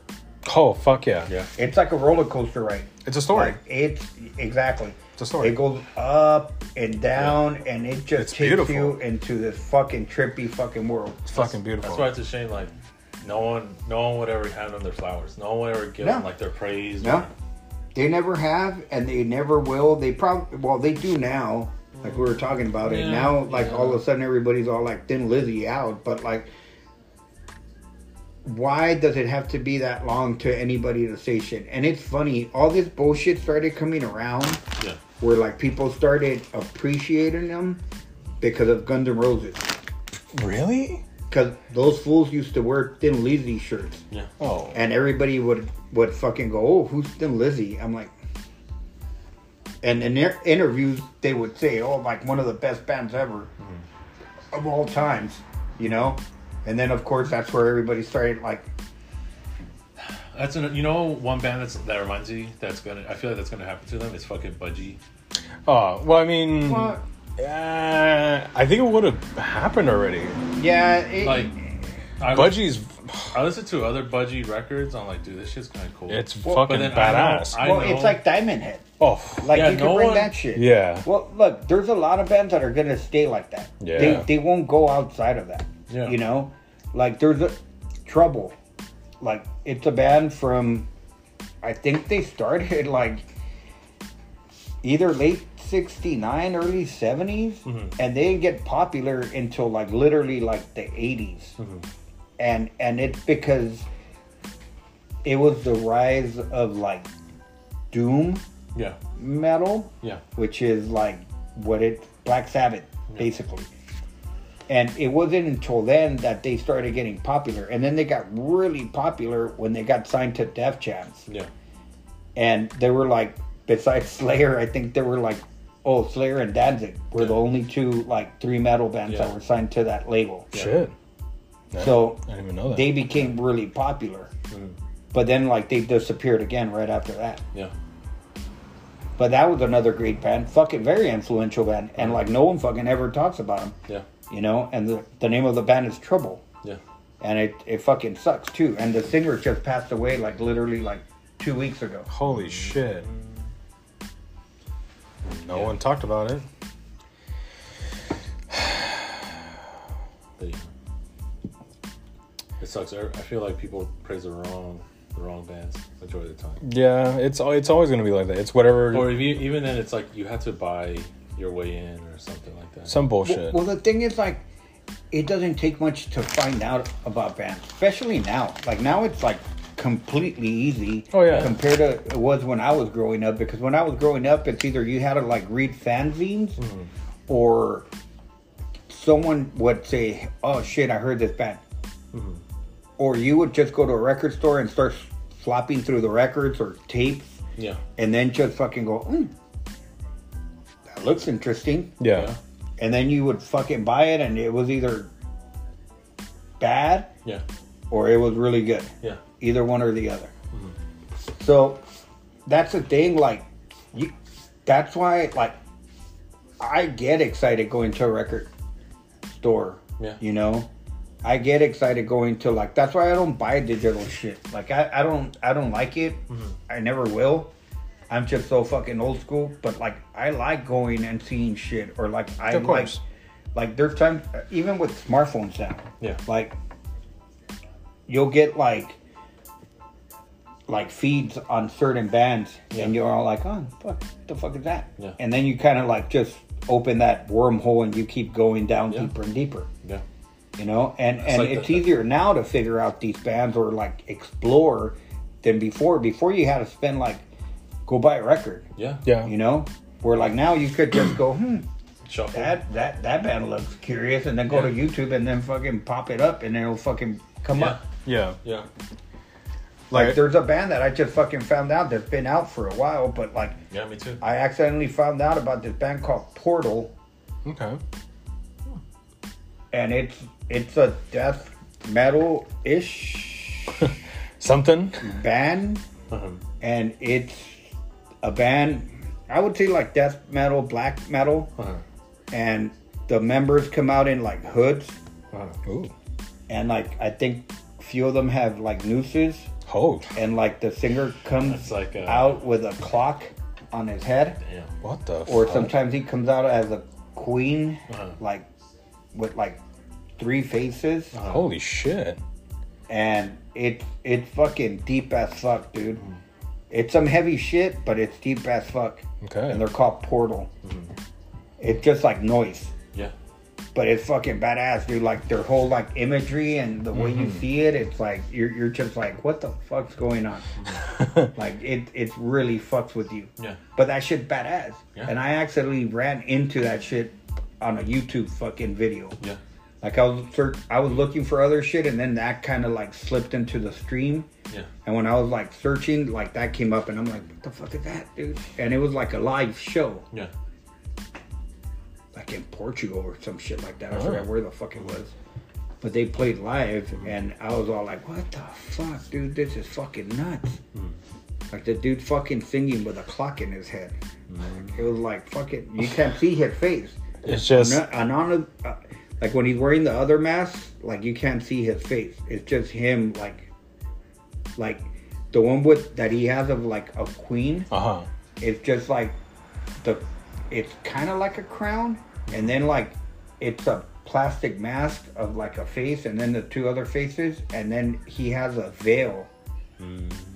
Oh fuck yeah! yeah. It's like a roller coaster ride. It's a story. Like it's exactly. It's a story. It goes up and down, and it just It's takes beautiful. you into this fucking trippy fucking world. It's fucking beautiful. That's why it's a shame. Like, no one, no one would ever hand them their flowers. No one would ever give No. them like their praise. No, or- they never have, and they never will. They probably well, they do now. Like we were talking about it Yeah, now. Like yeah. all of a sudden, everybody's all like Thin Lizzy out, but like. Why does it have to be that long to anybody to say shit? And it's funny, all this bullshit started coming around Yeah. where like people started appreciating them because of Guns N' Roses. really? Because those fools used to wear Thin Lizzy shirts, Yeah. Oh, and everybody would would fucking go, "Oh, who's Thin Lizzy?" I'm like, and in their interviews they would say, "Oh, like one of the best bands ever mm-hmm. of all times," you know. And then of course that's where everybody started like, That's an, you know one band that's that reminds me that's gonna I feel like that's gonna happen to them is fucking Budgie. oh. Well, I mean, "What?" Uh, I think it would have happened already. Yeah, it, Like I, Budgie's, I listened to other Budgie records. I'm like, dude, this shit's kind of cool. it's Well, fucking but I know- badass. I well, know- it's like Diamond Head. oh, Like Yeah, you can no bring one- that shit. yeah. Well, look, there's a lot of bands that are gonna stay like that. Yeah. They they won't go outside of that. Yeah. You know, like there's a trouble. Like it's a band from, I think they started [LAUGHS] like either late '69, early '70s, mm-hmm. and they didn't get popular until like literally like the '80s, mm-hmm. and and it's because it was the rise of like doom yeah, metal yeah, which is like what it Black Sabbath basically. And it wasn't until then that they started getting popular, and then they got really popular when they got signed to Def Jams, yeah, and they were like, besides [LAUGHS] Slayer, I think there were like, oh Slayer and Danzig were the only two like three metal bands Yeah. that were signed to that label. Shit. Yeah, So I didn't even know that. they became really popular, mm. but then like they disappeared again right after that. yeah. But that was another great band, fucking very influential band, and mm. like no one fucking ever talks about them, Yeah, you know. And the the name of the band is Trouble, yeah. and it it fucking sucks too. And the singer just passed away like literally like two weeks ago. Holy shit. No Yeah. one talked about it. It sucks. I I feel like people praise the wrong, the wrong bands majority of the time. Yeah, it's al- it's always gonna be like that. It's whatever. Or if you, even then, it's like you have to buy your way in or something like that. some Well, bullshit. well, the thing is like, it doesn't take much to find out about bands, especially now. Like now, it's like completely easy. Oh, yeah. Compared to it was when I was growing up, because when I was growing up, it's either you had to like read fanzines, Mm-hmm. or someone would say, "Oh shit, I heard this band," Mm-hmm. or you would just go to a record store and start flopping through the records or tapes, yeah, and then just fucking go, mm, "That looks interesting." yeah. yeah, and then you would fucking buy it and it was either bad yeah, or it was really good yeah, either one or the other. Mm-hmm. So that's the thing like you that's why like i get excited going to a record store Yeah. you know? I get excited going to like that's why i don't buy digital shit. Like i, I don't i don't like it. Mm-hmm. I never will. I'm just so fucking old school but like i like going and seeing shit or like i Of like like there's times even with smartphones now yeah, like you'll get like like feeds on certain bands and you're all like oh fuck the fuck is that Yeah. and then you kind of like just open that wormhole and you keep going down Yeah. deeper and deeper yeah, you know and and like it's the- easier now to figure out these bands or like explore than before before you had to spend like go buy a record yeah, Yeah. you know where like now you could just go hmm Shuffle. that that that band looks curious and then go Yeah. to youtube and then fucking pop it up and it'll fucking come yeah, up Yeah. yeah, like Right. there's a band that i just fucking found out that's been out for a while but like yeah. Me too. i accidentally found out about this band called portal Okay. and it's it's a death metal ish [LAUGHS] Something. band Um, and it's a band I would say like death metal, black metal, Uh-huh. and the members come out in like hoods, Uh-huh. Ooh. and like I think a few of them have like nooses, Oh, and like the singer comes That's like a- out with a clock on his head, Damn. what the? or fuck? sometimes he comes out as a queen, Uh-huh. like with like three faces, uh-huh. Holy shit! and it's it's fucking deep as fuck, dude. Mm-hmm. It's some heavy shit, but it's deep as fuck. Okay. And they're called Portal. Mm-hmm. It's just like noise. Yeah. but it's fucking badass, dude. Like their whole like imagery and the way you Mm-hmm. see it, it's like you're you're just like, what the fuck's going on? [LAUGHS] like it it really fucks with you. Yeah. But that shit badass. Yeah. And I accidentally ran into that shit on a YouTube fucking video. Yeah. Like I was search, I was looking for other shit, and then that kind of like slipped into the stream. Yeah. And when I was like searching, like that came up, and I'm like, what the fuck is that, dude? And it was like a live show Yeah. In Portugal or some shit like that. I Oh. forgot where the fuck it was. But they played live, and I was all like, "What the fuck, dude? This is fucking nuts!" Like the dude fucking singing with a clock in his head. Like, it was like fucking. You can't see his face. It's just And on uh, like when he's wearing the other mask, like you can't see his face. It's just him, like, like the one with that he has of like a queen uh huh. it's just like the it's kind of like a crown and then like it's a plastic mask of like a face and then the two other faces and then he has a veil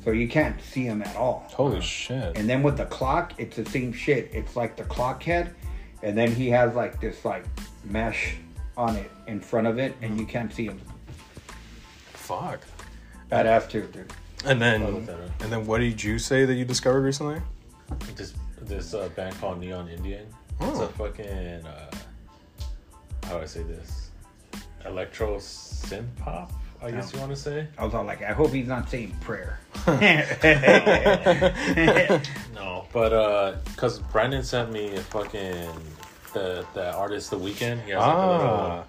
so you can't see him at all Holy shit! and then with the clock it's the same shit it's like the clock head and then he has like this like mesh on it in front of it and you can't see him Fuck. badass too dude And then, look that up. and then, what did you say that you discovered recently? This this uh, band called Neon Indian. It's Oh. a fucking uh, how do I say this? Electro synth pop. I guess you want to say. i was all like i hope he's not saying prayer [LAUGHS] [LAUGHS] No, but uh, cause Brandon sent me a fucking the the artist The Weeknd. He has like a Ah, little,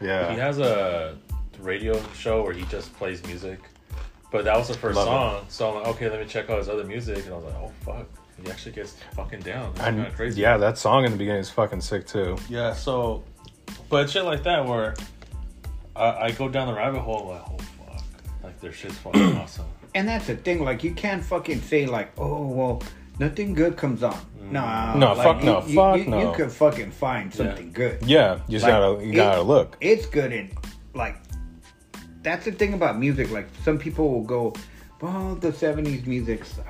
yeah. he has a radio show where he just plays music. But that was the first Love it. song, so I'm like, okay, let me check out his other music, and I was like, oh fuck, he actually gets fucking down. It's kind of crazy. yeah, that song in the beginning is fucking sick too. Yeah, so, but shit like that where I, I go down the rabbit hole, like, oh fuck, like their shit's fucking [CLEARS THROAT] awesome. And that's the thing, like you can't fucking say like, oh well, nothing good comes on. Mm. Nah, No, like, fuck you, no, you, fuck you, no. You could fucking find something good. Yeah, you just Like, gotta you gotta look. It's good in like. That's the thing about music. Like some people will go, well, the '70s music sucked.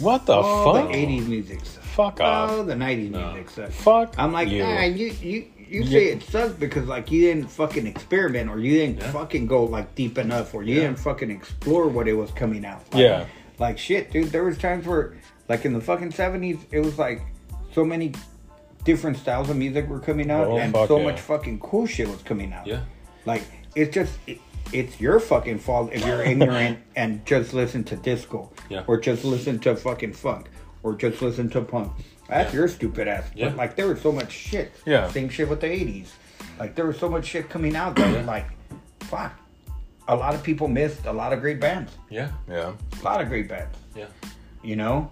What the oh, fuck? Oh, the '80s music sucked. Fuck off. Oh, the '90s No. music sucked. Fuck I'm like, you. nah, you you you say it sucks because like you didn't fucking experiment or you didn't Yeah. fucking go like deep enough or you Yeah. didn't fucking explore what it was coming out. Like, Yeah. Like shit, dude. There was times where, like in the fucking seventies, it was like so many different styles of music were coming out, Oh, and so yeah. much fucking cool shit was coming out. Yeah, Like it's just it, it's your fucking fault if you're ignorant [LAUGHS] and just listen to disco, Yeah. or just listen to fucking funk, or just listen to punk. That's Yeah. your stupid ass. Yeah. But like there was so much shit. Yeah. Same shit with the eighties. Like there was so much shit coming out that was like, fuck. A lot of people missed a lot of great bands. yeah, Yeah. A lot of great bands. yeah, You know,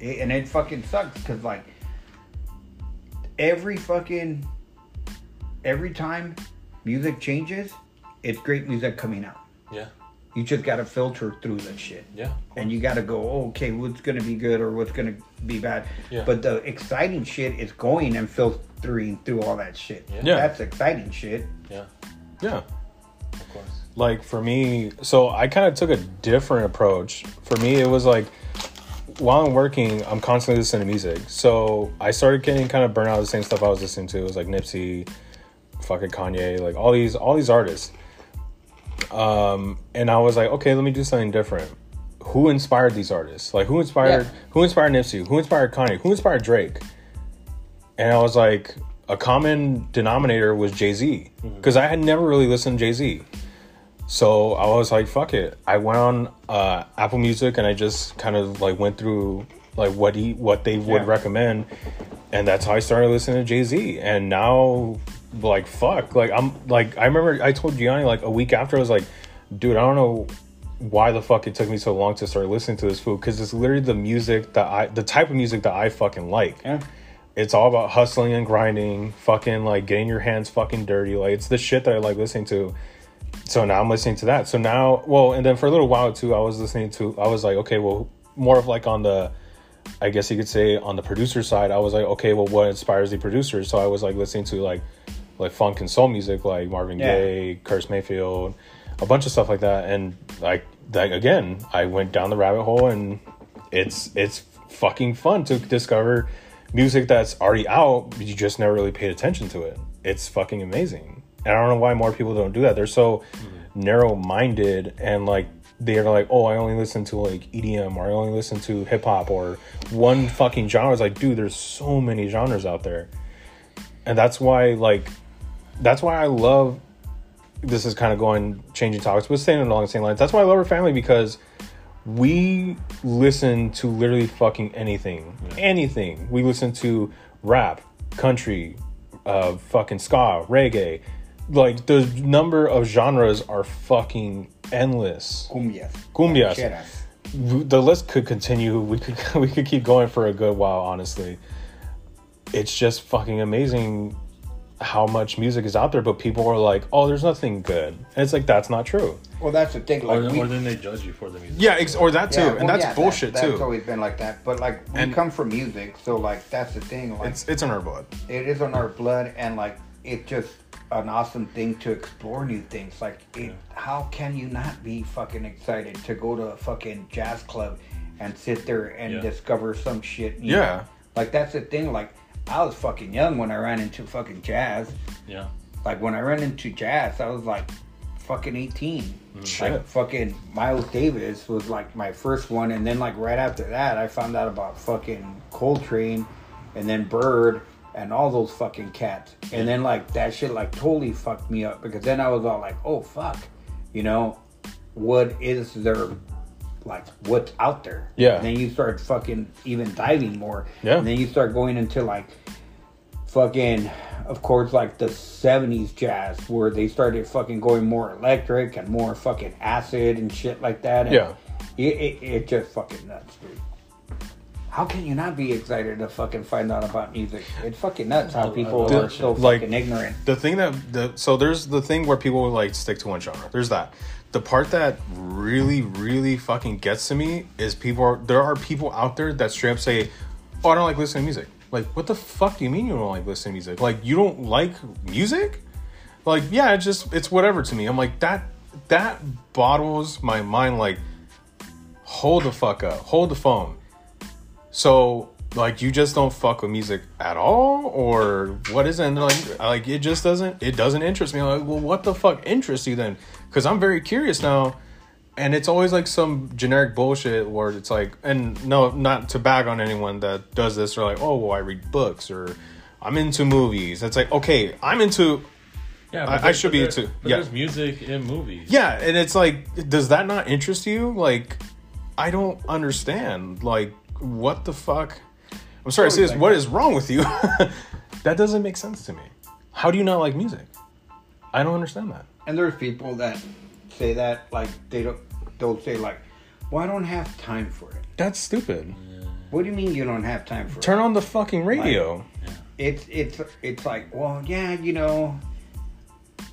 it, and it fucking sucks because like every fucking every time music changes, it's great music coming out. yeah, You just gotta filter through that shit. yeah. And you gotta go, oh, okay, what's gonna be good or what's gonna be bad. Yeah. But the exciting shit is going and filtering through all that shit. Yeah. Yeah. That's exciting shit. Yeah, Yeah. of course. Like for me, so I kind of took a different approach. For me, it was like while I'm working, I'm constantly listening to music. So I started getting kind of burnt out of the same stuff I was listening to. It was like Nipsey, fucking Kanye, like all these all these artists. Um, and I was like, okay, let me do something different. Who inspired these artists? Like who inspired Yeah. who inspired Nipsey? Who inspired Kanye? Who inspired Drake? And I was like, a common denominator was Jay Z because I had never really listened to Jay Z. So I was like, fuck it. I went on uh, Apple Music and I just kind of like went through like what he what they would Yeah. recommend, and that's how I started listening to Jay Z. And now, like fuck, like I'm like I remember I told Gianni like a week after I was like, dude, I don't know why the fuck it took me so long to start listening to this food because it's literally the music that I, the type of music that I fucking like. Yeah. It's all about hustling and grinding, fucking like getting your hands fucking dirty. Like it's the shit that I like listening to. So now I'm listening to that. So now, well, and then for a little while too, I was listening to. I was like, okay, well, more of like on the, I guess you could say on the producer side. I was like, okay, well, what inspires the producers? So I was like listening to like, like funk and soul music, like Marvin Yeah. Gaye, Curtis Mayfield, a bunch of stuff like that. And like, like again, I went down the rabbit hole, and it's it's fucking fun to discover music that's already out, but you just never really paid attention to it. It's fucking amazing. And I don't know why more people don't do that. They're so narrow minded and like they're like, oh, I only listen to like EDM or I only listen to hip hop or one fucking genre. It's like, dude, there's so many genres out there. And that's why, like, that's why I love this is kind of going changing topics, but staying along the same lines. That's why I love our family because we listen to literally fucking anything, anything. We listen to rap, country, uh, fucking ska, reggae. Like the number of genres are fucking endless. Cumbias. Cumbias. Rancheras. The list could continue. We could [LAUGHS] we could keep going for a good while. Honestly, it's just fucking amazing how much music is out there. But people are like, "Oh, there's nothing good," and it's like that's not true. Well, that's the thing. Or, Like, we, or then they judge you for the music. Yeah, ex- or that too, yeah, and that's yeah, that- bullshit That's too. always been like that. But like, we And- come from music, so like, that's the thing. Like, It's it's in our blood. it is in our blood and like it's just an awesome thing to explore new things like it, how can you not be fucking excited to go to a fucking jazz club and sit there and Yeah. discover some shit new? Yeah. like that's the thing like i was fucking young when i ran into fucking jazz. Yeah. like when i ran into jazz i was like fucking 18 mm, Shit. like fucking miles davis was like my first one. And then like right after that i found out about fucking coltrane and then bird and all those fucking cats. And then like that shit like totally fucked me up because then i was all like oh fuck. You know what is there like what's out there Yeah. and then you start fucking even diving more Yeah. and then you start going into like fucking of course like the 70s jazz where they started fucking going more electric and more fucking acid and shit like that and Yeah. it, it, it just fucking nuts dude how can you not be excited to fucking find out about music it's fucking nuts how people Dude, are so like- fucking ignorant the thing that the so there's the thing where people like stick to one genre. There's that. The part that really, really fucking gets to me is people are there are people out there that straight up say, Oh, I don't like listening to music. Like, what the fuck do you mean you don't like listening to music? Like you don't like music? Like, yeah, it's just it's whatever to me. I'm like, that that bottles my mind like hold the fuck up. Hold the phone. So like you just don't fuck with music at all, or what is it? And they're like, like it just doesn't it doesn't interest me. I'm like, well, what the fuck interests you then? Because I'm very curious now, and it's always like some generic bullshit where it's like, and no, not to bag on anyone that does this. Or like, oh, well, I read books, or I'm into movies. It's like, okay, I'm into Yeah. I- I should be there- into- yeah. there's music in movies. yeah, and it's like, does that not interest you? Like, I don't understand. Like, what the fuck? I'm sorry to say this. Like What is wrong with you? [LAUGHS] that doesn't make sense to me. How do you not like music? I don't understand that. and there's people that say that like they don't they'll say like well i don't have time for it That's stupid. what do you mean you don't have time for it Turn on the fucking radio. it's it's it's like well yeah you know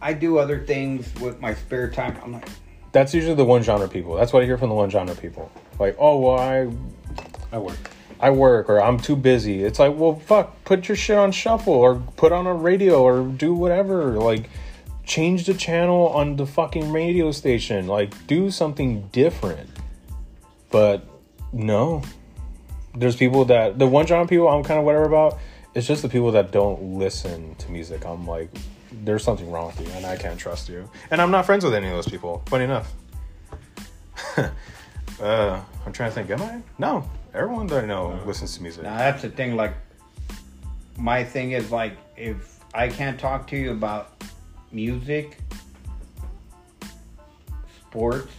i do other things with my spare time i'm like That's usually the one genre people. That's what I hear from the one genre people. Like, oh well, I I work. I work or I'm too busy. It's like, well, fuck, put your shit on shuffle or put on a radio or do whatever. Like, change the channel on the fucking radio station. Like, do something different. But no, there's people that the one genre people I'm kind of whatever about. It's just the people that don't listen to music. I'm like, there's something wrong with you, and I can't trust you. And I'm not friends with any of those people. Funny enough. [LAUGHS] uh, I'm trying to think. Am I? No. Everyone that I know listens to music. now that's the thing like my thing is like if i can't talk to you about music sports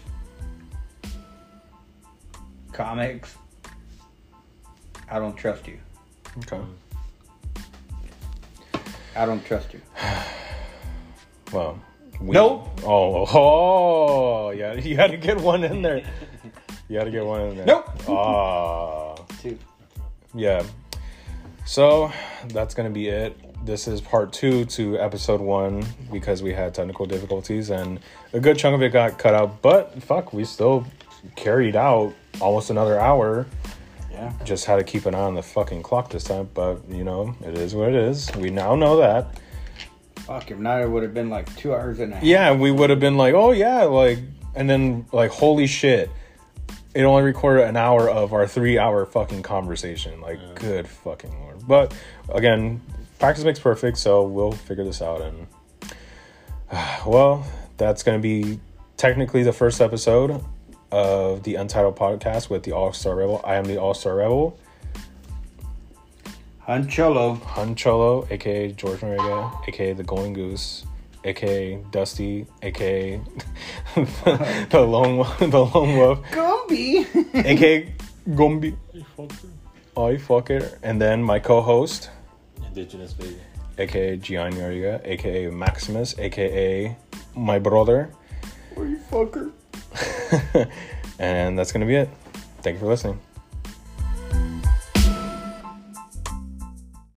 comics i don't trust you Okay. i don't trust you [SIGHS] Well, We, Nope. Oh, [LAUGHS] oh, yeah. You had to get one in there. [LAUGHS] You got to get one in there. Nope. Ah, Two. yeah. So that's gonna be it. This is part two to episode one because we had technical difficulties and a good chunk of it got cut out. But fuck, we still carried out almost another hour. Yeah. Just had to keep an eye on the fucking clock this time. But you know, it is what it is. We now know that. Fuck, if not, it would have been like two hours and a half. Yeah, we would have been like, oh yeah, like, and then like, holy shit, it only recorded an hour of our three-hour fucking conversation. Like, good fucking lord. But again, practice makes perfect, so we'll figure this out. And [SIGHS] well, that's gonna be technically the first episode of the Untitled podcast with the All Star Rebel. I am the All Star Rebel. Huncholo. Huncholo, aka George Noriega, aka the Golden Goose, aka Dusty, aka [LAUGHS] the lone Wo- the lone wolf, Gumby. aka Gumby. You fucker. Oh, fuck it. And then my co-host, Indigenous baby. aka Gian Noriega, aka Maximus, aka my brother, Or you fucker. [LAUGHS] and that's gonna be it. Thank you for listening.